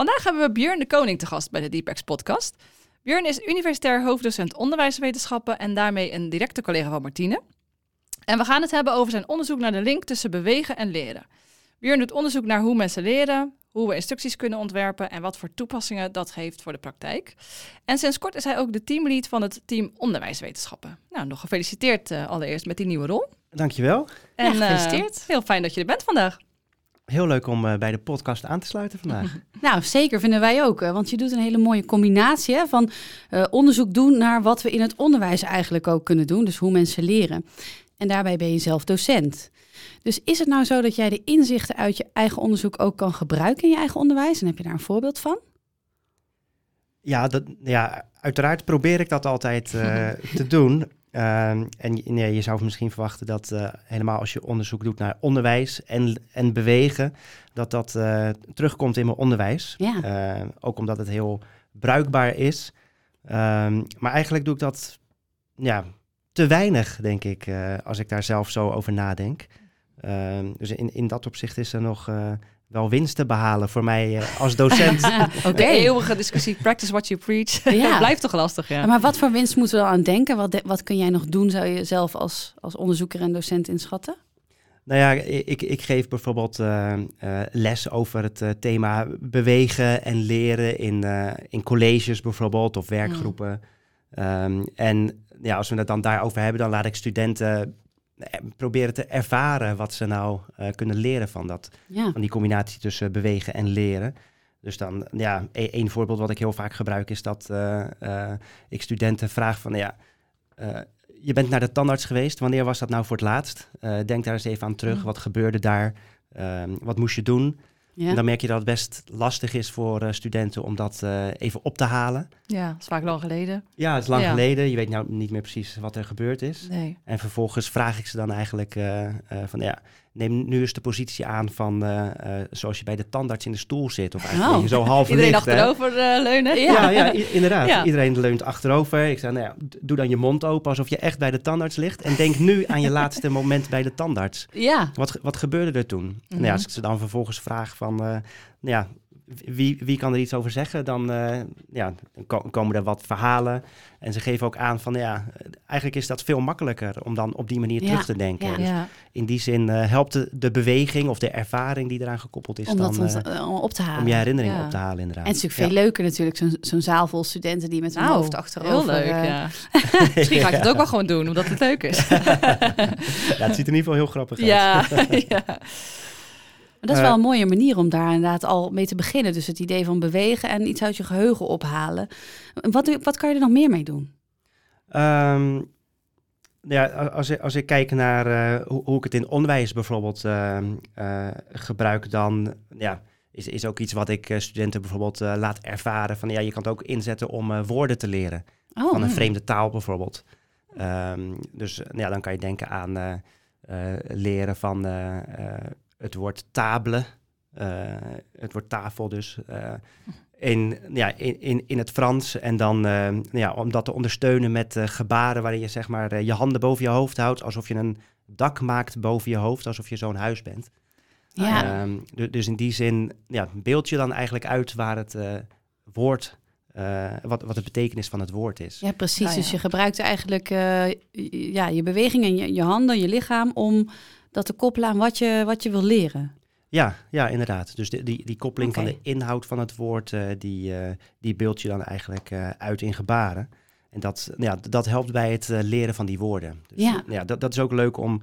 Vandaag hebben we Björn de Koning te gast bij de Deepex podcast. Björn is universitair hoofddocent onderwijswetenschappen en daarmee een directe collega van Martine. En we gaan het hebben over zijn onderzoek naar de link tussen bewegen en leren. Björn doet onderzoek naar hoe mensen leren, hoe we instructies kunnen ontwerpen en wat voor toepassingen dat heeft voor de praktijk. En sinds kort is hij ook de teamlead van het team onderwijswetenschappen. Nou, nog gefeliciteerd uh, allereerst met die nieuwe rol. Dankjewel. En ja, gefeliciteerd. Uh, heel fijn dat je er bent vandaag. Heel leuk om uh, bij de podcast aan te sluiten vandaag. nou, zeker vinden wij ook. Want je doet een hele mooie combinatie hè, van onderzoek doen naar wat we in het onderwijs eigenlijk ook kunnen doen. Dus hoe mensen leren. En daarbij ben je zelf docent. Dus is het nou zo dat jij de inzichten uit je eigen onderzoek ook kan gebruiken in je eigen onderwijs? En heb je daar een voorbeeld van? Ja, dat, ja uiteraard probeer ik dat altijd uh, te doen. Uh, en nee, je zou misschien verwachten dat uh, helemaal als je onderzoek doet naar onderwijs en, en bewegen, dat dat uh, terugkomt in mijn onderwijs. Ja. ook omdat het heel bruikbaar is. Ehm, maar eigenlijk doe ik dat ja, te weinig, denk ik, als ik daar zelf zo over nadenk. Ehm, dus in, in dat opzicht is er nog wel winst te behalen voor mij uh, als docent. Oké, okay. eeuwige discussie, practice what you preach. Ja. Blijft toch lastig, ja. Maar wat voor winst moeten we dan aan denken? Wat, wat kun jij nog doen, zou je zelf als, als onderzoeker en docent inschatten? Nou ja, ik, ik geef bijvoorbeeld uh, les over het thema bewegen en leren in, in colleges bijvoorbeeld of werkgroepen. Mm. Um, en ja, als we het dan daarover hebben, dan laat ik studenten eh, proberen te ervaren wat ze nou uh, kunnen leren van, dat, ja. van die combinatie tussen bewegen en leren. Dus dan, ja, e-, één voorbeeld wat ik heel vaak gebruik is dat uh, uh, ik studenten vraag van, ja, je bent naar de tandarts geweest, wanneer was dat nou voor het laatst? denk daar eens even aan terug, wat gebeurde daar? Ehm, wat moest je doen? Ja. En dan merk je dat het best lastig is voor uh, studenten om dat uh, even op te halen. Ja, dat is vaak lang geleden. Ja, het is lang ja. geleden. Je weet nou niet meer precies wat er gebeurd is. Nee. En vervolgens vraag ik ze dan eigenlijk uh, van ja, neem nu eens de positie aan van zoals je bij de tandarts in de stoel zit. Of eigenlijk oh. zo half Iedereen achterover leunen. Ja, ja, inderdaad. Iedereen leunt achterover. Ik zei, nou ja, doe dan je mond open alsof je echt bij de tandarts ligt. En denk nu aan je laatste moment bij de tandarts. Ja. Wat, wat gebeurde er toen? Mm -hmm. nou ja, als ik ze dan vervolgens vraag van, uh, ja, wie, wie kan er iets over zeggen? Dan uh, ja, komen er wat verhalen. En ze geven ook aan van ja, eigenlijk is dat veel makkelijker om dan op die manier ja. terug te denken. Ja. Dus ja. in die zin uh, helpt de, de, beweging of de ervaring die eraan gekoppeld is om dan, dat uh, op te halen. Om je herinnering op te halen inderdaad. En het is natuurlijk veel leuker natuurlijk, zo'n zo zaal vol studenten die met hun nou, hoofd achterover... Heel leuk, ja. Misschien ga ik het ook wel gewoon doen, omdat het leuk is. ja, het ziet er in ieder geval heel grappig uit. Ja, ja. Maar dat is wel een mooie manier om daar inderdaad al mee te beginnen. Dus het idee van bewegen en iets uit je geheugen ophalen. Wat, wat kan je er nog meer mee doen? Um, ja, als, als ik kijk naar uh, hoe, hoe, ik het in onderwijs bijvoorbeeld uh, uh, gebruik, dan ja, is, is ook iets wat ik studenten bijvoorbeeld laat ervaren. Van ja, je kan het ook inzetten om woorden te leren. Oh, van een vreemde taal bijvoorbeeld. Um, dus ja, dan kan je denken aan leren van het woord table, uh, het woord tafel dus, uh, in, ja, in, in, in het Frans. En dan uh, ja, om dat te ondersteunen met gebaren waarin je zeg maar je handen boven je hoofd houdt, alsof je een dak maakt boven je hoofd, alsof je zo'n huis bent. Ja. Um, dus, in die zin ja, beeld je dan eigenlijk uit waar het woord uh, wat, wat de betekenis van het woord is. Ja, precies. Nou, ja. Dus je gebruikt eigenlijk uh, ja, je beweging en je, je handen, je lichaam om dat te koppelen aan wat je, wat je wil leren. Ja, ja, inderdaad. Dus die, die, die koppeling okay. van de inhoud van het woord, uh, die, die beeld je dan eigenlijk uit in gebaren. En dat, ja, dat helpt bij het leren van die woorden. Dus, ja. ja dat, dat is ook leuk om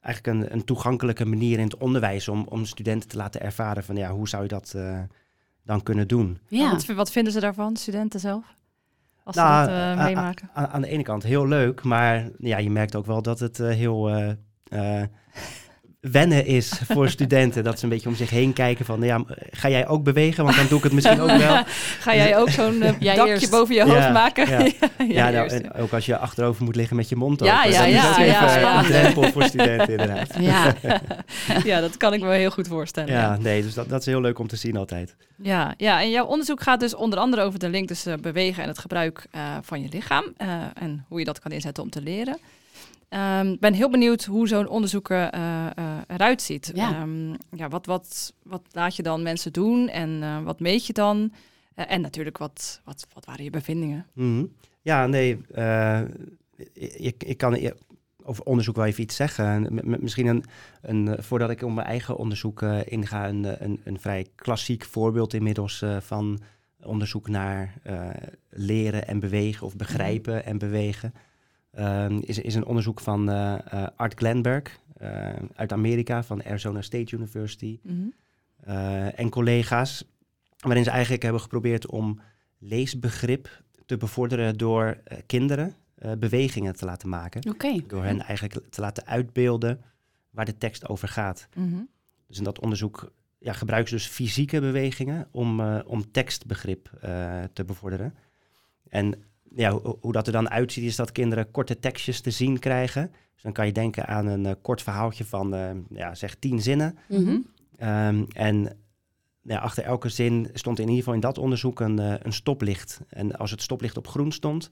eigenlijk een, een toegankelijke manier in het onderwijs om, om studenten te laten ervaren van ja, hoe zou je dat dan kunnen doen. Ja. Wat, wat, vinden ze daarvan, studenten zelf? Als nou, ze dat uh, meemaken? Aan, aan, de ene kant heel leuk, maar ja, je merkt ook wel dat het uh, heel uh, wennen is voor studenten. Dat ze een beetje om zich heen kijken van, ja, ga jij ook bewegen? Want dan doe ik het misschien ook wel. ga jij ook zo'n dakje eerst. boven je hoofd ja, maken? Ja, ja nou, en ook als je achterover moet liggen met je mond open. Ja, ja, ja. Dat is ja, ja, een drempel voor studenten inderdaad. Ja. ja, dat kan ik me heel goed voorstellen. Ja, nee, dus dat, dat is heel leuk om te zien altijd. Ja, ja, en jouw onderzoek gaat dus onder andere over de link tussen bewegen en het gebruik uh, van je lichaam. Uh, en hoe je dat kan inzetten om te leren. Ehm, Ik ben heel benieuwd hoe zo'n onderzoek er, eh, eh, eruit ziet. Ja. Ehm, ja, wat, wat, wat laat je dan mensen doen en eh, wat meet je dan? En natuurlijk, wat, wat, wat waren je bevindingen? Mhm. Ja, nee, eh, ik, ik kan over onderzoek wel even iets zeggen. M- misschien een, een, voordat ik op mijn eigen onderzoek inga, een, een, een vrij klassiek voorbeeld inmiddels eh, van onderzoek naar eh, leren en bewegen of begrijpen en bewegen. Ehm, is, is een onderzoek van eh, eh, Art Glenberg eh, uit Amerika, van Arizona State University eh, en collega's, waarin ze eigenlijk hebben geprobeerd om leesbegrip te bevorderen door kinderen bewegingen te laten maken. Door hen eigenlijk te laten uitbeelden waar de tekst over gaat. Mhm. Dus in dat onderzoek ja, gebruiken ze dus fysieke bewegingen om, om tekstbegrip te bevorderen. En ja, ho- hoe dat er dan uitziet is dat kinderen korte tekstjes te zien krijgen. Dus dan kan je denken aan een eh, kort verhaaltje van eh, ja, zeg tien zinnen. Mhm. Ehm, en ja, achter elke zin stond in ieder geval in dat onderzoek een, eh, een stoplicht. En als het stoplicht op groen stond,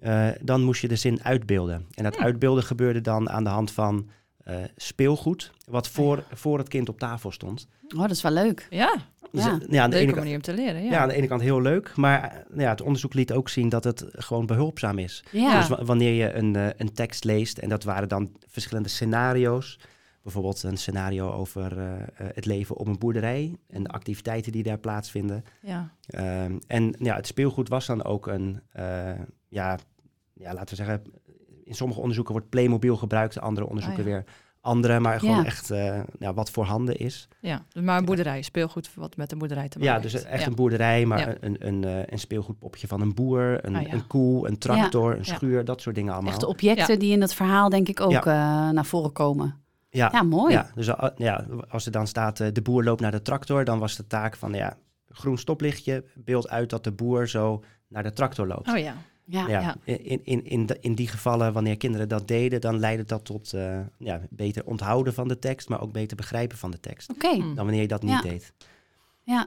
eh, dan moest je de zin uitbeelden. En dat uitbeelden gebeurde dan aan de hand van eh, speelgoed, wat voor, voor het kind op tafel stond. Oh, dat is wel leuk. Ja, Ja, eh, ja, aan de ene kant, manier om te leren. Ja, ja, aan de ene kant heel leuk, maar eh, ja, het onderzoek liet ook zien dat het gewoon behulpzaam is. Ja. Dus wa- wanneer je een, eh, een tekst leest, en dat waren dan verschillende scenario's. Bijvoorbeeld een scenario over het leven op een boerderij en de activiteiten die daar plaatsvinden. ja. Ehm, en ja, het speelgoed was dan ook een, ja, ja, laten we zeggen, in sommige onderzoeken wordt Playmobil gebruikt, in andere onderzoeken Ah, ja. weer andere, maar gewoon Ja. echt eh, ja, wat voorhanden is. ja. Dus maar een boerderij, speelgoed wat met een boerderij te maken Ja, dus echt Ja. een boerderij, maar een, een, eh, een speelgoedpopje van een boer, een, Ah, een koe, een tractor, een schuur, dat soort dingen allemaal. Echte objecten Ja. die in dat verhaal denk ik ook eh, naar voren komen. ja, Ja, mooi. Ja, dus uh, ja, als er dan staat de boer loopt naar de tractor, dan was de taak van ja, groen stoplichtje, beeld uit dat de boer zo naar de tractor loopt. Oh ja. Ja. ja, ja. In, in, in, de- in die gevallen, wanneer kinderen dat deden, dan leidde dat tot eh, ja, beter onthouden van de tekst, maar ook beter begrijpen van de tekst. Oké, Hm. Dan wanneer je dat niet Ja. deed. ja.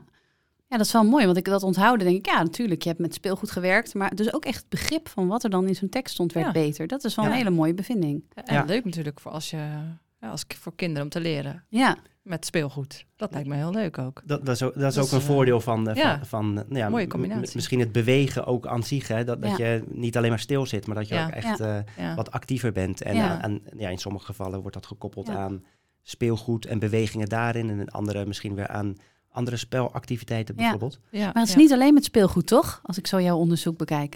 Ja, dat is wel mooi, want ik dat onthouden denk ik, ja, natuurlijk, je hebt met speelgoed gewerkt, maar dus ook echt het begrip van wat er dan in zo'n tekst stond werd Ja. beter. Dat is wel Ja. een hele mooie bevinding. En Ja. leuk natuurlijk voor als je, als, voor kinderen om te leren Ja, met speelgoed. Dat lijkt me heel leuk ook. Dat, dat is ook, dat is ook een voordeel van, eh, ja. van, van eh, nou ja, Mooie combinatie. misschien het bewegen ook aan zich. Hè? Dat, dat Ja. je niet alleen maar stil zit, maar dat je Ja. ook echt eh, Ja. wat actiever bent. En Ja. aan- ja, in sommige gevallen wordt dat gekoppeld Ja. aan speelgoed en bewegingen daarin. En in andere misschien weer aan andere spelactiviteiten bijvoorbeeld. Ja. maar het is ja. niet alleen met speelgoed, toch? Als ik zo jouw onderzoek bekijk.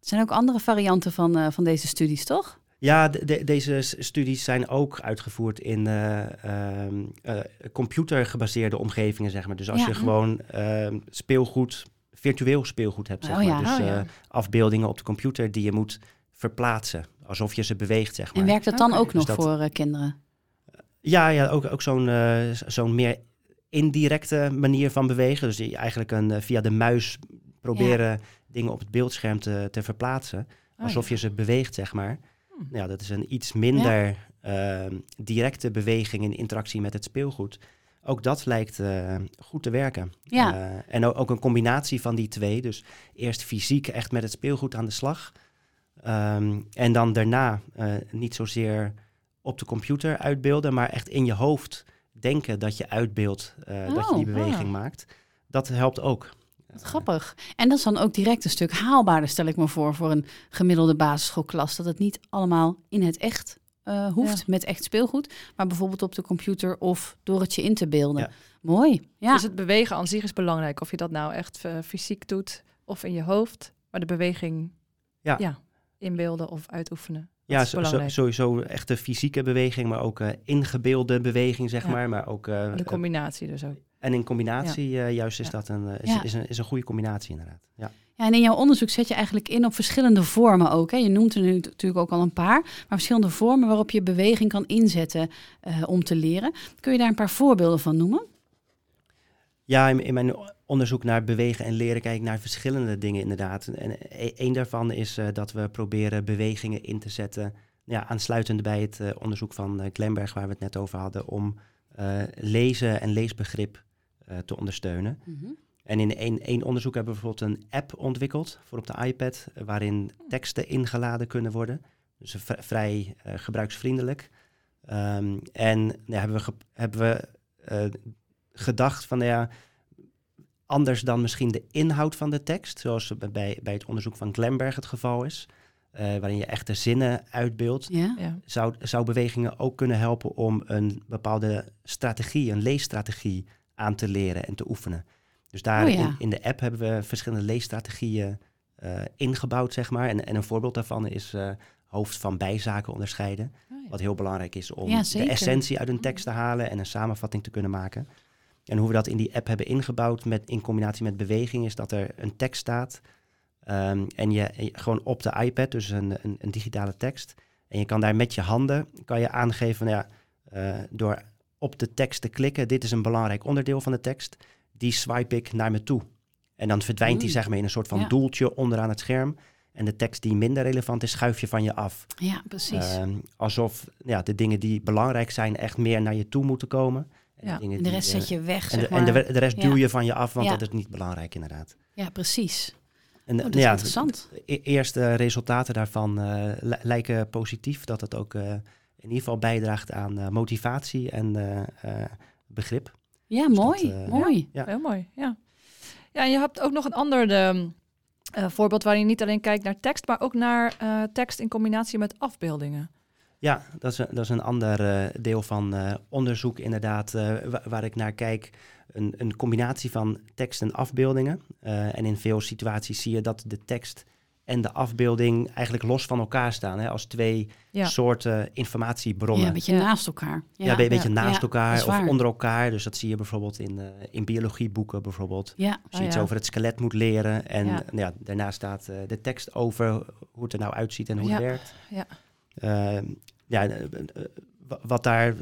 Er zijn ook andere varianten van, eh, van deze studies, toch? Ja, de- de- deze studies zijn ook uitgevoerd in eh, ehm, eh, computergebaseerde omgevingen, zeg maar. Dus als Ja. je gewoon ehm, speelgoed, virtueel speelgoed hebt, zeg Oh maar. ja. Dus Oh ja. eh, afbeeldingen op de computer die je moet verplaatsen, alsof je ze beweegt, zeg maar. En werkt dat dan ook dus nog dat- voor eh, kinderen? Ja, ja ook, ook zo'n zo'n meer indirecte manier van bewegen. Dus eigenlijk een, via de muis proberen dingen op het beeldscherm te, te verplaatsen. Oh, alsof ja. je ze beweegt, zeg maar. Hmm. Ja, dat is een iets minder ehm, directe beweging in interactie met het speelgoed. Ook dat lijkt eh, goed te werken. Ja. Eh, en ook, een combinatie van die twee. Dus eerst fysiek echt met het speelgoed aan de slag. Ehm, en dan daarna eh, niet zozeer op de computer uitbeelden, maar echt in je hoofd denken dat je uitbeeldt, dat je die Oh, beweging ah. maakt. Dat helpt ook. Wat grappig. En dat is dan ook direct een stuk haalbaarder, stel ik me voor, voor een gemiddelde basisschoolklas. Dat het niet allemaal in het echt eh, hoeft, Ja. met echt speelgoed, maar bijvoorbeeld op de computer of door het je in te beelden. Ja. Mooi. Ja. Dus het bewegen aan zich is belangrijk. Of je dat nou echt eh, fysiek doet of in je hoofd. Maar de beweging Ja. inbeelden of uitoefenen. Ja, zo- sowieso echt de fysieke beweging, maar ook eh, ingebeelde beweging, zeg Ja. maar. Maar ook, eh, de combinatie dus ook. En in combinatie, eh, juist is dat een, eh, is, een, is een goede combinatie inderdaad. Ja. Ja, en in jouw onderzoek zet je eigenlijk in op verschillende vormen ook. Hè? Je noemt er nu natuurlijk ook al een paar, maar verschillende vormen waarop je beweging kan inzetten eh, om te leren. Kun je daar een paar voorbeelden van noemen? Ja, in, in mijn onderzoek naar bewegen en leren kijk ik naar verschillende dingen inderdaad. En e- een daarvan is dat we proberen bewegingen in te zetten, ja, aansluitend bij het onderzoek van Glenberg waar we het net over hadden, om lezen en leesbegrip eh, te ondersteunen. En in één, één onderzoek hebben we bijvoorbeeld een app ontwikkeld voor op de iPad, eh, waarin teksten ingeladen kunnen worden. Dus vrij eh, gebruiksvriendelijk. Ehm, en ja, hebben we, ge- hebben we eh, gedacht van nou ja, anders dan misschien de inhoud van de tekst, zoals bij, bij het onderzoek van Glenberg het geval is, eh, waarin je echte zinnen uitbeeldt, Ja? Ja. zou, zou bewegingen ook kunnen helpen om een bepaalde strategie, een leesstrategie aan te leren en te oefenen. Dus daar Oh ja. in, in de app hebben we verschillende leesstrategieën eh, ingebouwd, zeg maar. En, en een voorbeeld daarvan is eh, hoofd van bijzaken onderscheiden. Oh ja. Wat heel belangrijk is om Ja, de essentie uit een tekst te halen en een samenvatting te kunnen maken. En hoe we dat in die app hebben ingebouwd met, in combinatie met beweging is dat er een tekst staat. ehm, en je, en je- gewoon op de iPad, dus een, een, een digitale tekst. En je kan daar met je handen kan je aangeven, nou ja, eh, door op de tekst te klikken, dit is een belangrijk onderdeel van de tekst, die swipe ik naar me toe. En dan verdwijnt die zeg maar in een soort van Ja. doeltje onderaan het scherm. En de tekst die minder relevant is, schuif je van je af. Ja, precies. Ehm, alsof ja, de dingen die belangrijk zijn echt meer naar je toe moeten komen. En Ja, dingen en de die, rest eh, zet je weg, en zeg de, maar. en de, de rest Ja. duw je van je af, want dat is niet belangrijk inderdaad. Ja, precies. En Oh, eh, dat is ja, interessant. de e- eerste resultaten daarvan eh, li- lijken positief. Dat het ook eh, in ieder geval bijdraagt aan eh, motivatie en eh, eh, begrip. Ja, Dus mooi. dat, mooi. Ja. Heel mooi, ja. Ja, en je hebt ook nog een ander de, eh, voorbeeld waarin je niet alleen kijkt naar tekst, maar ook naar eh, tekst in combinatie met afbeeldingen. Ja, dat is een, dat is een ander deel van eh, onderzoek inderdaad, eh, wa- waar ik naar kijk. Een, een combinatie van tekst en afbeeldingen. Eh, en in veel situaties zie je dat de tekst en de afbeelding eigenlijk los van elkaar staan. Hè, als twee Ja. soorten informatiebronnen. Ja, een beetje Ja. naast elkaar. Ja, een beetje ja. naast elkaar of waar. onder elkaar. Dus dat zie je bijvoorbeeld in, eh, in biologieboeken bijvoorbeeld. Ja, Als je Oh, iets ja. over het skelet moet leren. En Ja. nou ja, daarna staat eh, de tekst over hoe het er nou uitziet en hoe het werkt. Ja. Eh, ja, eh, wa- wat daar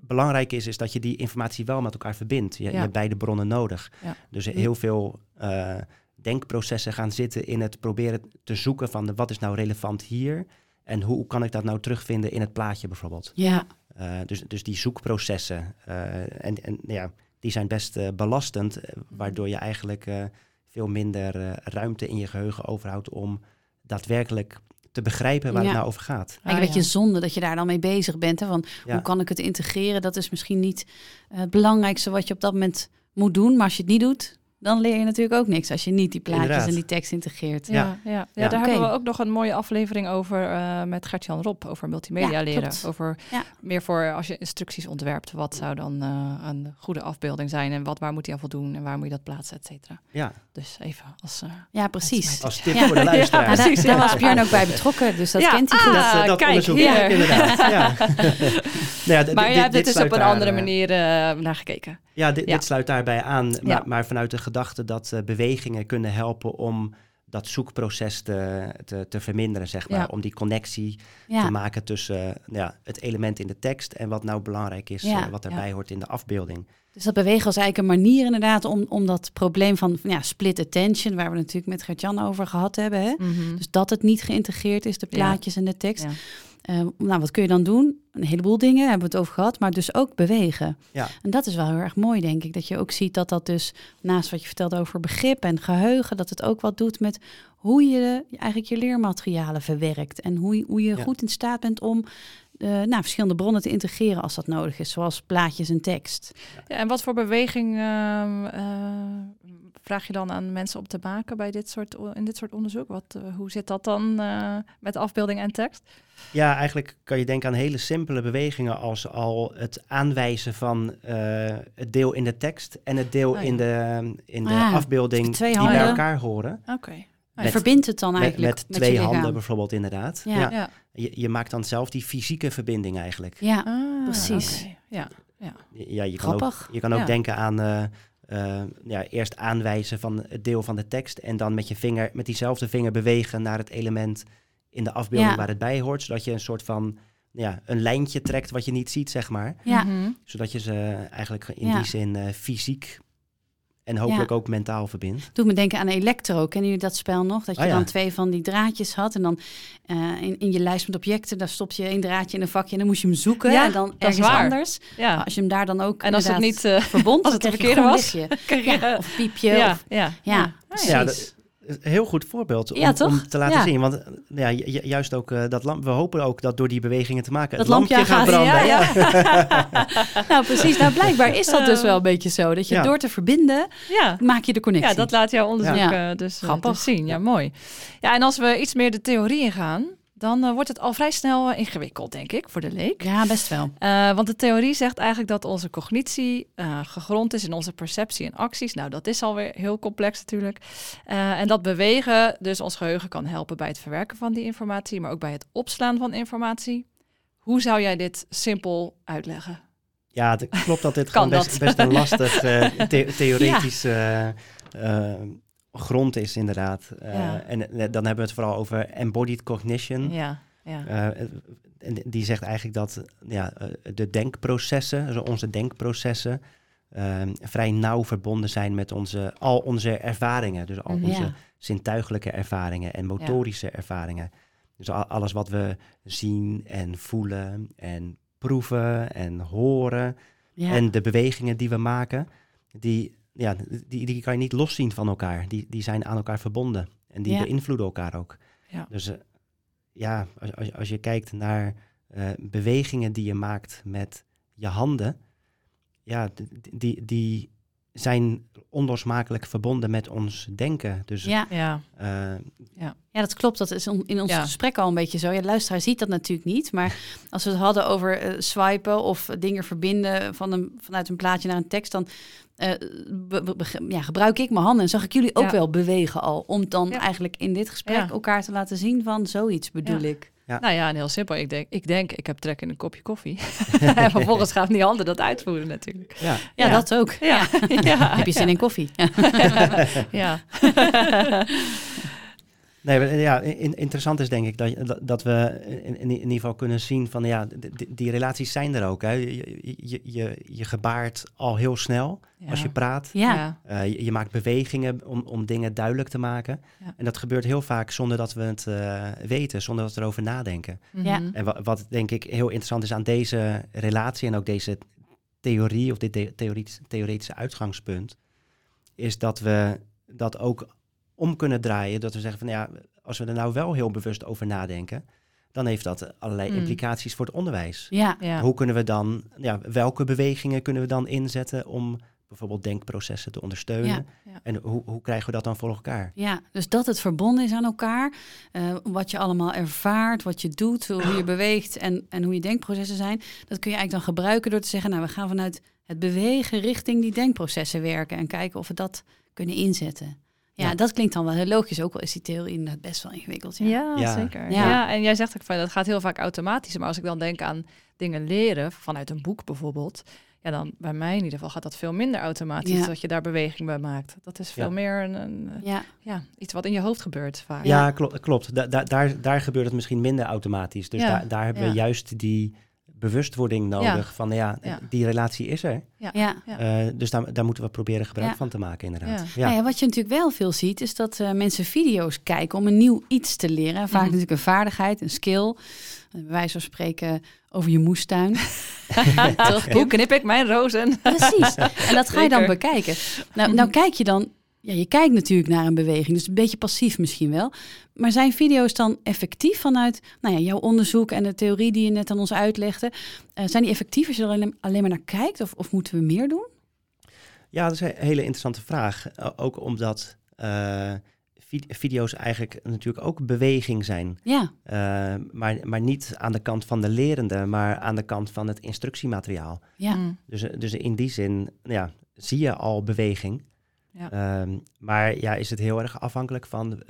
belangrijk is, is dat je die informatie wel met elkaar verbindt. Je, Ja. je hebt beide bronnen nodig. Ja. Dus heel veel eh, denkprocessen gaan zitten in het proberen te zoeken van de, wat is nou relevant hier en hoe kan ik dat nou terugvinden in het plaatje bijvoorbeeld. ja. Eh, dus, dus die zoekprocessen, eh, en, en ja, die zijn best eh, belastend, eh, waardoor je eigenlijk eh, veel minder eh, ruimte in je geheugen overhoudt om daadwerkelijk te begrijpen waar Ja. het nou over gaat. Eigenlijk een Ah, beetje zonde dat je daar dan mee bezig bent. Hè? Van, Ja. Hoe kan ik het integreren? Dat is misschien niet eh, het belangrijkste wat je op dat moment moet doen. Maar als je het niet doet, dan leer je natuurlijk ook niks. Als je niet die plaatjes Inderdaad. en die tekst integreert. Ja, ja. ja. Ja. daar hebben we ook nog een mooie aflevering over eh, met Gert-Jan Rob, over multimedia Ja, leren. klopt. Over Ja. meer voor als je instructies ontwerpt, wat zou dan eh, een goede afbeelding zijn en wat, waar moet hij aan voldoen en waar moet je dat plaatsen, et cetera. Ja, Dus even als... eh, Ja, precies. als tip Ja. voor de luisteraar. Ja, daar, was Björn ook bij betrokken, dus dat Ja, kent hij goed. ah, dat, eh, dat kijk, onderzoek hier. inderdaad. Ja. nou maar dit- jij hebt dit dit dus op een andere manier eh, naar gekeken. Ja, dit, Ja. dit sluit daarbij aan, maar, Ja. maar vanuit de gedachte dat eh, bewegingen kunnen helpen om dat zoekproces te, te, te verminderen, zeg maar. Ja. Om die connectie Ja, te maken tussen eh, ja, het element in de tekst en wat nou belangrijk is, Ja, eh, wat erbij hoort in de afbeelding. dus dat bewegen was eigenlijk een manier inderdaad om, om dat probleem van ja, split attention, waar we natuurlijk met Gert-Jan over gehad hebben. Hè? Dus dat het niet geïntegreerd is, de Ja. plaatjes en de tekst. Ja. Eh, nou, wat kun je dan doen? Een heleboel dingen hebben we het over gehad, maar dus ook bewegen. Ja. En dat is wel heel erg mooi, denk ik. Dat je ook ziet dat dat dus, naast wat je vertelde over begrip en geheugen, dat het ook wat doet met hoe je eigenlijk je leermaterialen verwerkt. En hoe, je- hoe je Ja. goed in staat bent om eh, nou, verschillende bronnen te integreren als dat nodig is, zoals plaatjes en tekst. Ja, en wat voor beweging ehm, eh, vraag je dan aan mensen om te maken bij dit soort, in dit soort onderzoek? Wat, eh, hoe zit dat dan eh, met afbeelding en tekst? Ja, eigenlijk kan je denken aan hele simpele bewegingen als al het aanwijzen van eh, het deel in de tekst en het deel Oh, ja. in de, in de Ah, afbeelding twee die bij elkaar horen. Oké. Met- verbindt het dan eigenlijk met met, twee je handen bijvoorbeeld inderdaad. Ja. Ja. Ja. Je, je maakt dan zelf die fysieke verbinding eigenlijk. Ja, Ah, Precies. oké. Ja. Ja, je kan ook, grappig. je kan ook Ja. denken aan eh, eh, ja, eerst aanwijzen van het deel van de tekst en dan met je vinger, met diezelfde vinger bewegen naar het element in de afbeelding Ja. waar het bij hoort, zodat je een soort van ja, een lijntje trekt wat je niet ziet, zeg maar. Ja. Mhm. Zodat je ze eigenlijk in Ja. die zin eh, fysiek en hopelijk ook mentaal verbindt. Doet me denken aan Electro. Kennen jullie dat spel nog? Dat je Ah, ja. dan twee van die draadjes had. En dan eh, in, in je lijst met objecten, daar stop je één draadje in een vakje. En dan moest je hem zoeken. Ja, en dan dat is ergens waar. anders. Ja. Als je hem daar dan ook En als het niet... eh, verbond, als het de verkeerde was, je- Ja, of piepje. ja, Of, ja, ja, ja. precies. Heel goed voorbeeld om, Ja, toch? om te laten Ja. zien. Want eh, ja, ju- ju- juist ook eh, dat lamp, we hopen ook dat door die bewegingen te maken Dat het lampje lampje gaat gaat- branden. ja, Ja, nou, precies. Nou, blijkbaar is dat dus wel een beetje zo. Dat je Ja. door te verbinden, Ja. maak je de connectie. Ja, dat laat jouw onderzoek Ja. eh, dus, Grappig. dus zien. Ja, mooi. Ja, en als we iets meer de theorie ingaan, dan eh, wordt het al vrij snel eh, ingewikkeld, denk ik, voor de leek. Ja, best wel. Eh, want de theorie zegt eigenlijk dat onze cognitie eh, gegrond is in onze perceptie en acties. Nou, dat is alweer heel complex natuurlijk. Eh, en dat bewegen dus ons geheugen kan helpen bij het verwerken van die informatie, maar ook bij het opslaan van informatie. Hoe zou jij dit simpel uitleggen? Ja, het klopt dat dit Kan gewoon best, dat? best een lastig the- theoretisch eh, eh, grond is, inderdaad. Eh, Ja. En eh, dan hebben we het vooral over embodied cognition. Ja, ja. Eh, en die zegt eigenlijk dat ja, de denkprocessen, dus onze denkprocessen, eh, vrij nauw verbonden zijn met onze, al onze ervaringen. Dus al Mhm. onze zintuigelijke ervaringen en motorische ervaringen. Dus al- alles wat we zien en voelen en proeven en horen. En de bewegingen die we maken, die, ja, die, die kan je niet loszien van elkaar. Die, die zijn aan elkaar verbonden. En die Ja. beïnvloeden elkaar ook. Ja. Dus eh, ja, als, als, als je kijkt naar eh, bewegingen die je maakt met je handen, ja, die, die zijn onlosmakelijk verbonden met ons denken. Dus ja. ja. eh, Ja, dat klopt. Dat is on- in ons Ja. gesprek al een beetje zo. Ja, de luisteraar ziet dat natuurlijk niet. Maar als we het hadden over eh, swipen of dingen verbinden van een, vanuit een plaatje naar een tekst, dan eh, be- be- be- ja, gebruik ik mijn handen. En zag ik jullie ook Ja. wel bewegen al. Om dan Ja. eigenlijk in dit gesprek Ja. elkaar te laten zien van zoiets bedoel Ja. ik. Ja. Nou ja, en heel simpel. Ik denk, ik denk, ik heb trek in een kopje koffie. en vervolgens gaan die handen dat uitvoeren natuurlijk. ja, Ja, Ja. dat ook. Ja, ja. Heb je zin in koffie? Ja. Ja. Nee, maar, ja, in- interessant is denk ik dat, dat, we in, in ieder geval kunnen zien van ja, die relaties zijn er ook. Hè. Je, je, je, je gebaart al heel snel als je praat. Ja. Eh, je, je maakt bewegingen om, om dingen duidelijk te maken. Ja. En dat gebeurt heel vaak zonder dat we het eh, weten, zonder dat we erover nadenken. Ja. Mhm. En wa- wat denk ik heel interessant is aan deze relatie en ook deze theorie of dit the- theoretisch, theoretische uitgangspunt, is dat we dat ook om kunnen draaien. Dat we zeggen van ja, als we er nou wel heel bewust over nadenken, dan heeft dat allerlei Mm. implicaties voor het onderwijs. Ja. Ja. Hoe kunnen we dan, ja, welke bewegingen kunnen we dan inzetten om bijvoorbeeld denkprocessen te ondersteunen? Ja, ja. En hoe, hoe krijgen we dat dan voor elkaar? Ja, dus dat het verbonden is aan elkaar. eh, wat je allemaal ervaart, wat je doet, hoe je beweegt en, en hoe je denkprocessen zijn. Dat kun je eigenlijk dan gebruiken door te zeggen, nou, we gaan vanuit het bewegen richting die denkprocessen werken en kijken of we dat kunnen inzetten. Ja, Ja. dat klinkt dan wel heel logisch, ook al is die theorie inderdaad best wel ingewikkeld. Ja, Ja, Ja. zeker. Ja. Ja. en jij zegt ook van dat gaat heel vaak automatisch. Maar als ik dan denk aan dingen leren, vanuit een boek bijvoorbeeld, ja, dan bij mij in ieder geval gaat dat veel minder automatisch Ja. dat je daar beweging bij maakt. Dat is veel Ja. meer een, een, ja. ja, iets wat in je hoofd gebeurt vaak. Ja, klopt. klopt. Da- da- daar, daar gebeurt het misschien minder automatisch. Dus Ja, daar, daar hebben ja. we juist die bewustwording nodig van ja, Ja. die relatie is er. ja. Ja. Eh, dus daar, daar moeten we proberen gebruik Ja. van te maken inderdaad. Ja. Ja. Nou ja, wat je natuurlijk wel veel ziet, is dat eh, mensen video's kijken om een nieuw iets te leren. Vaak Mhm. natuurlijk een vaardigheid, een skill. Eh, Bij wijze van spreken over je moestuin. Toch? Hoe knip ik mijn rozen? Precies. En dat ga je dan Zeker. bekijken. Nou, nou kijk je dan, ja, je kijkt natuurlijk naar een beweging, dus een beetje passief misschien wel. Maar zijn video's dan effectief vanuit nou ja, jouw onderzoek en de theorie die je net aan ons uitlegde? Eh, zijn die effectief als je er alleen, alleen maar naar kijkt of, of moeten we meer doen? Ja, dat is een hele interessante vraag. Ook omdat eh, vi- video's eigenlijk natuurlijk ook beweging zijn. Ja, Eh, maar, maar niet aan de kant van de lerende, maar aan de kant van het instructiemateriaal. ja, Mm. Dus, dus in die zin ja, zie je al beweging. Ja. Ehm, maar ja, is het heel erg afhankelijk van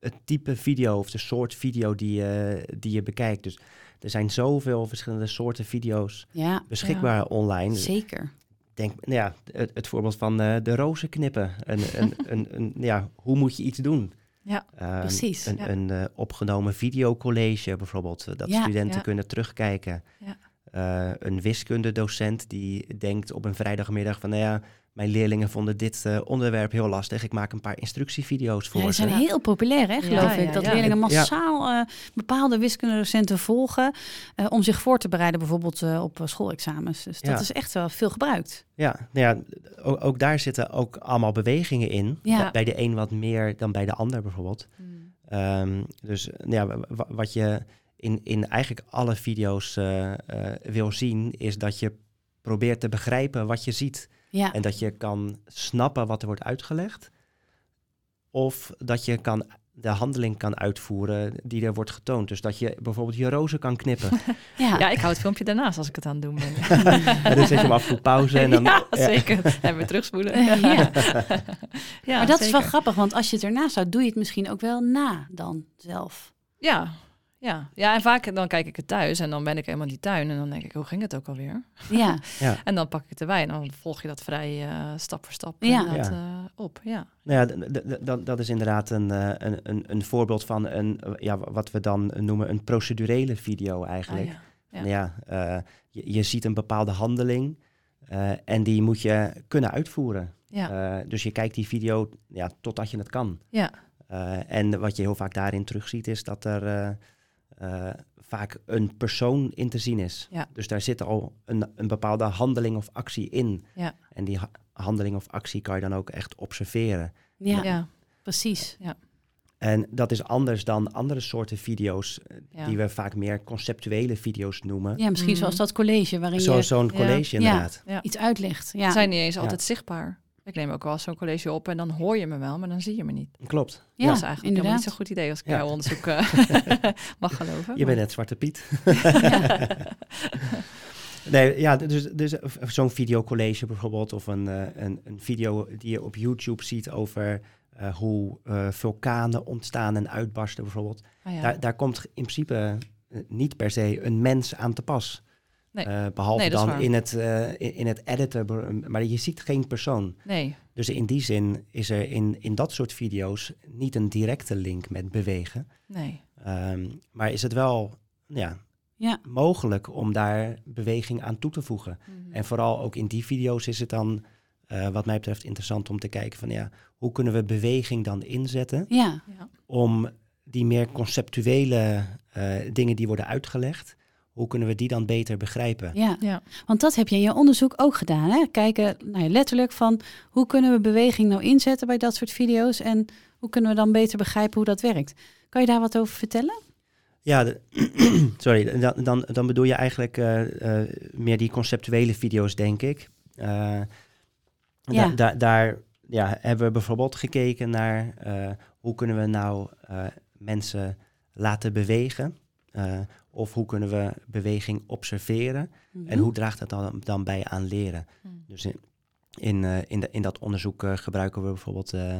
het type video of de soort video die je, die je bekijkt. Dus er zijn zoveel verschillende soorten video's ja, beschikbaar online. zeker. Denk, nou ja, het, het voorbeeld van eh, de rozen knippen. Een, een, een, een, ja, hoe moet je iets doen? Ja, Ehm, precies, Een, ja. een eh, opgenomen videocollege bijvoorbeeld, eh, dat studenten kunnen terugkijken. Ja. Eh, een wiskundedocent die denkt op een vrijdagmiddag van, nou ja, mijn leerlingen vonden dit eh, onderwerp heel lastig. Ik maak een paar instructievideo's voor Ja, die ze. zijn heel populair, hè, geloof Ja, ik. ja, dat ja. leerlingen massaal eh, bepaalde wiskundedocenten volgen eh, om zich voor te bereiden, bijvoorbeeld eh, op schoolexamens. Dus dat Ja. is echt wel veel gebruikt. Ja, nou ja, ook, ook daar zitten ook allemaal bewegingen in. Ja. Bij de een wat meer dan bij de ander bijvoorbeeld. Hmm. Ehm, dus nou ja, wa- wa- wat je in, in eigenlijk alle video's eh, eh, wil zien, is dat je probeert te begrijpen wat je ziet. Ja, En dat je kan snappen wat er wordt uitgelegd. Of dat je kan, de handeling kan uitvoeren die er wordt getoond. Dus dat je bijvoorbeeld je rozen kan knippen. ja. Ja, ik hou het filmpje daarnaast als ik het aan het doen ben. en dan zet je hem af voor pauze. En dan, ja, ja. zeker. En weer terugspoelen. Ja. Ja, maar dat is wel grappig, want als je het ernaast houdt, doe je het misschien ook wel na dan zelf. Ja, ja. ja, en vaak dan kijk ik het thuis en dan ben ik helemaal in die tuin en dan denk ik, hoe ging het ook alweer? Ja, En dan pak ik het erbij en dan volg je dat vrij eh, stap voor stap Ja. Ja. eh, op. Ja. Nou ja, dat, dat is inderdaad een, eh, een, een, een voorbeeld van een, ja, wat we dan noemen een procedurele video eigenlijk. Ah, ja. Nou ja, eh, je, je ziet een bepaalde handeling eh, en die moet je kunnen uitvoeren. Ja. Eh, dus je kijkt die video ja, totdat je het kan. Ja. Eh, en wat je heel vaak daarin terugziet is dat er eh, eh, vaak een persoon in te zien is. Ja. Dus daar zit al een, een bepaalde handeling of actie in. Ja. En die ha- handeling of actie kan je dan ook echt observeren. ja, Ja. precies. En dat is anders dan andere soorten video's, eh, Ja. die we vaak meer conceptuele video's noemen. Ja, misschien Mhm. zoals dat college waarin Zo- je Zo'n Ja. college Ja. inderdaad. Ja. iets uitlegt. Ja, Ze zijn niet eens Ja. altijd zichtbaar. Ik neem ook wel zo'n college op en dan hoor je me wel, maar dan zie je me niet. Klopt. ja dat is eigenlijk helemaal inderdaad. niet zo'n goed idee als ik Ja. jouw onderzoek eh, mag geloven. Je bent net Zwarte Piet. nee, ja, dus, dus zo'n videocollege bijvoorbeeld, of een, eh, een, een video die je op YouTube ziet over eh, hoe eh, vulkanen ontstaan en uitbarsten bijvoorbeeld. Ah, ja. Daar, daar komt in principe niet per se een mens aan te pas. Nee. Eh, behalve Nee, dan in het, eh, in, in het editen, maar je ziet geen persoon. Nee, Dus in die zin is er in, in dat soort video's niet een directe link met bewegen. nee. Ehm, maar is het wel ja, Ja. mogelijk om daar beweging aan toe te voegen? Mhm. En vooral ook in die video's is het dan, eh, wat mij betreft, interessant om te kijken van ja, hoe kunnen we beweging dan inzetten Ja, Ja. om die meer conceptuele eh, dingen die worden uitgelegd, hoe kunnen we die dan beter begrijpen? ja. Ja. Want dat heb je in je onderzoek ook gedaan. Hè? Kijken nou ja, letterlijk van hoe kunnen we beweging nou inzetten bij dat soort video's en hoe kunnen we dan beter begrijpen hoe dat werkt. Kan je daar wat over vertellen? Ja, de- sorry, dan, dan, dan bedoel je eigenlijk eh, eh, meer die conceptuele video's, denk ik. Eh, Ja. da- da- daar ja, hebben we bijvoorbeeld gekeken naar eh, hoe kunnen we nou eh, mensen laten bewegen. Of hoe kunnen we beweging observeren. En hoe draagt dat dan, dan bij aan leren? Mhm. Dus in, in, eh, in, de, in dat onderzoek eh, gebruiken we bijvoorbeeld eh,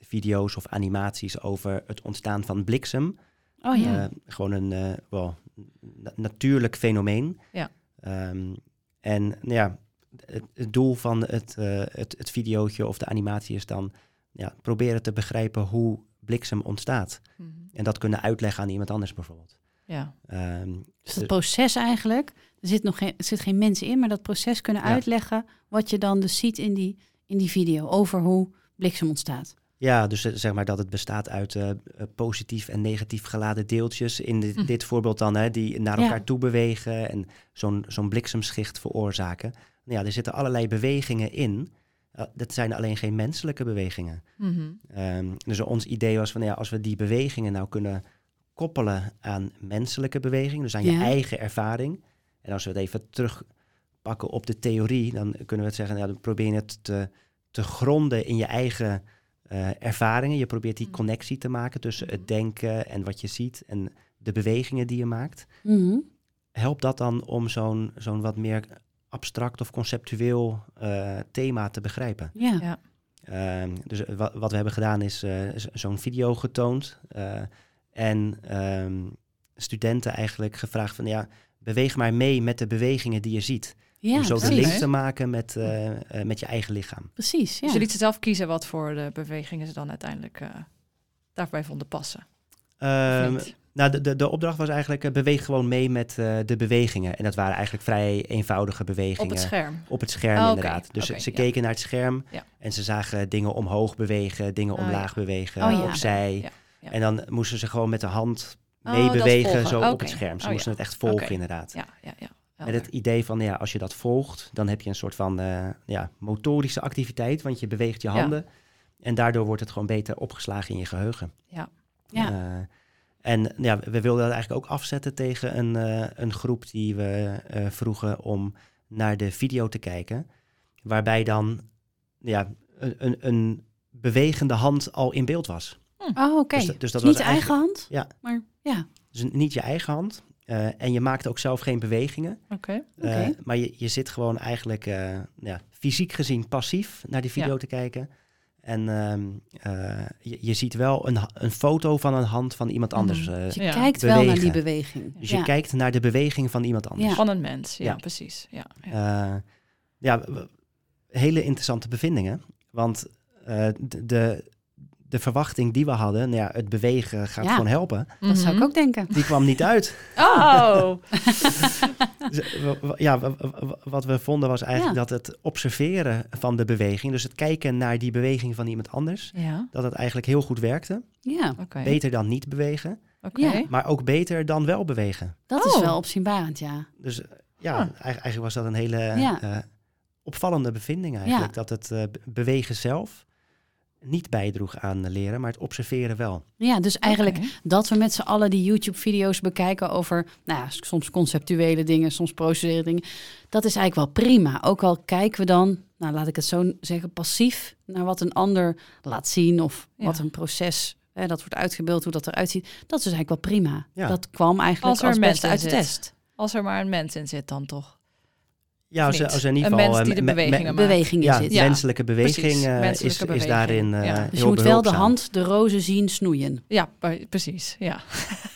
video's of animaties over het ontstaan van bliksem. Oh ja. Gewoon een wel, na- natuurlijk fenomeen. Ja. Ehm, en nou ja, het, het doel van het, het, het videootje of de animatie is dan ja, proberen te begrijpen hoe bliksem ontstaat. Mhm. En dat kunnen uitleggen aan iemand anders bijvoorbeeld. Ja. Ehm, Dus dat proces eigenlijk, er zit nog geen, er zit geen mens in, maar dat proces kunnen Ja. uitleggen wat je dan dus ziet in die, in die video over hoe bliksem ontstaat. Ja, dus eh, zeg maar dat het bestaat uit eh, eh, positief en negatief geladen deeltjes. In dit, Hm. dit voorbeeld dan, hè, die naar Ja. elkaar toe bewegen en zo'n zo'n bliksemschicht veroorzaken. Nou ja, er zitten allerlei bewegingen in. Uh, dat zijn alleen geen menselijke bewegingen. Mhm. Ehm, dus ons idee was van ja, als we die bewegingen nou kunnen koppelen aan menselijke bewegingen, dus aan je Ja. eigen ervaring. En als we het even terugpakken op de theorie, dan kunnen we het zeggen, ja, dan probeer je het te, te gronden in je eigen eh, ervaringen. Je probeert die Mhm. connectie te maken tussen het denken en wat je ziet en de bewegingen die je maakt. Mhm. Helpt dat dan om zo'n zo'n wat meer abstract of conceptueel eh, thema te begrijpen? Ja. Ja. Ehm, dus wat, wat we hebben gedaan is eh, zo'n video getoond. En ehm, studenten eigenlijk gevraagd van ja, beweeg maar mee met de bewegingen die je ziet. Ja, om zo de precies. link te maken met, eh, eh, met je eigen lichaam. Precies, ja. Dus je liet ze zelf kiezen wat voor de bewegingen ze dan uiteindelijk eh, daarbij vonden passen. Ehm, niet? Nou, de, de, de opdracht was eigenlijk, beweeg gewoon mee met eh, de bewegingen. En dat waren eigenlijk vrij eenvoudige bewegingen. Op het scherm. Op het scherm, Oh, inderdaad. Dus ze ja. keken naar het scherm Ja. en ze zagen dingen omhoog bewegen, dingen Oh, omlaag bewegen, Oh, ja. opzij. Ja, ja. En dan moesten ze gewoon met de hand Oh, meebewegen zo op het scherm. Ze Oh, moesten ja. het echt volgen, inderdaad. Ja, ja, ja. Met het idee van, ja, als je dat volgt, dan heb je een soort van eh, ja, motorische activiteit, want je beweegt je Ja. handen. En daardoor wordt het gewoon beter opgeslagen in je geheugen. Ja. Eh, en ja, we wilden dat eigenlijk ook afzetten tegen een, eh, een groep die we vroegen om naar de video te kijken. Waarbij dan ja, een, een bewegende hand al in beeld was. Oh, oké. Dus, dat- dus Niet was eigen hand, Ja. maar ja. Dus niet je eigen hand. Eh, en je maakte ook zelf geen bewegingen. Oké. Eh, Oké. maar je, je zit gewoon eigenlijk eh, ja, fysiek gezien passief naar die video Ja. te kijken. En ehm, eh, je, je ziet wel een, een foto van een hand van iemand anders. Mhm. eh, Dus je Ja. kijkt wel naar die beweging. dus ja. je kijkt naar de beweging van iemand anders. Ja. Van een mens. Ja, Ja. precies. Ja, ja. Eh, hele interessante bevindingen. Want eh, de, de, de verwachting die we hadden, nou ja, het bewegen gaat Ja. gewoon helpen. Dat zou ik Mhm. ook denken. Die kwam niet uit. Oh, Dus, ja, wat we vonden was eigenlijk dat het observeren van de beweging, dus het kijken naar die beweging van iemand anders, ja. dat het eigenlijk heel goed werkte. Ja, Oké. Beter dan niet bewegen, Oké. Maar ook beter dan wel bewegen. dat is Oh. wel opzienbarend, ja. Dus eh, ja, Ah. eigenlijk, was dat een hele Ja. eh, opvallende bevinding eigenlijk. Dat het eh, be- bewegen zelf niet bijdroeg aan leren, maar het observeren wel. Ja, dus eigenlijk dat we met z'n allen die YouTube-video's bekijken over, nou ja, soms conceptuele dingen, soms procedurele dingen. Dat is eigenlijk wel prima. Ook al kijken we dan, nou laat ik het zo zeggen, passief naar wat een ander laat zien of Ja. wat een proces, hè, dat wordt uitgebeeld, hoe dat eruit ziet. Dat is eigenlijk wel prima. Ja. Dat kwam eigenlijk Als er als, uit de zit. test. Als er maar een mens in zit dan toch? Ja, als, als er in ieder Een geval mens eh, die de me- me- bewegingen maakt. Beweging in ja, zit. Ja. menselijke beweging eh, menselijke is, is daarin eh ja. Dus je heel moet wel de hand de rozen zien snoeien. Ja, pre- precies. Ja.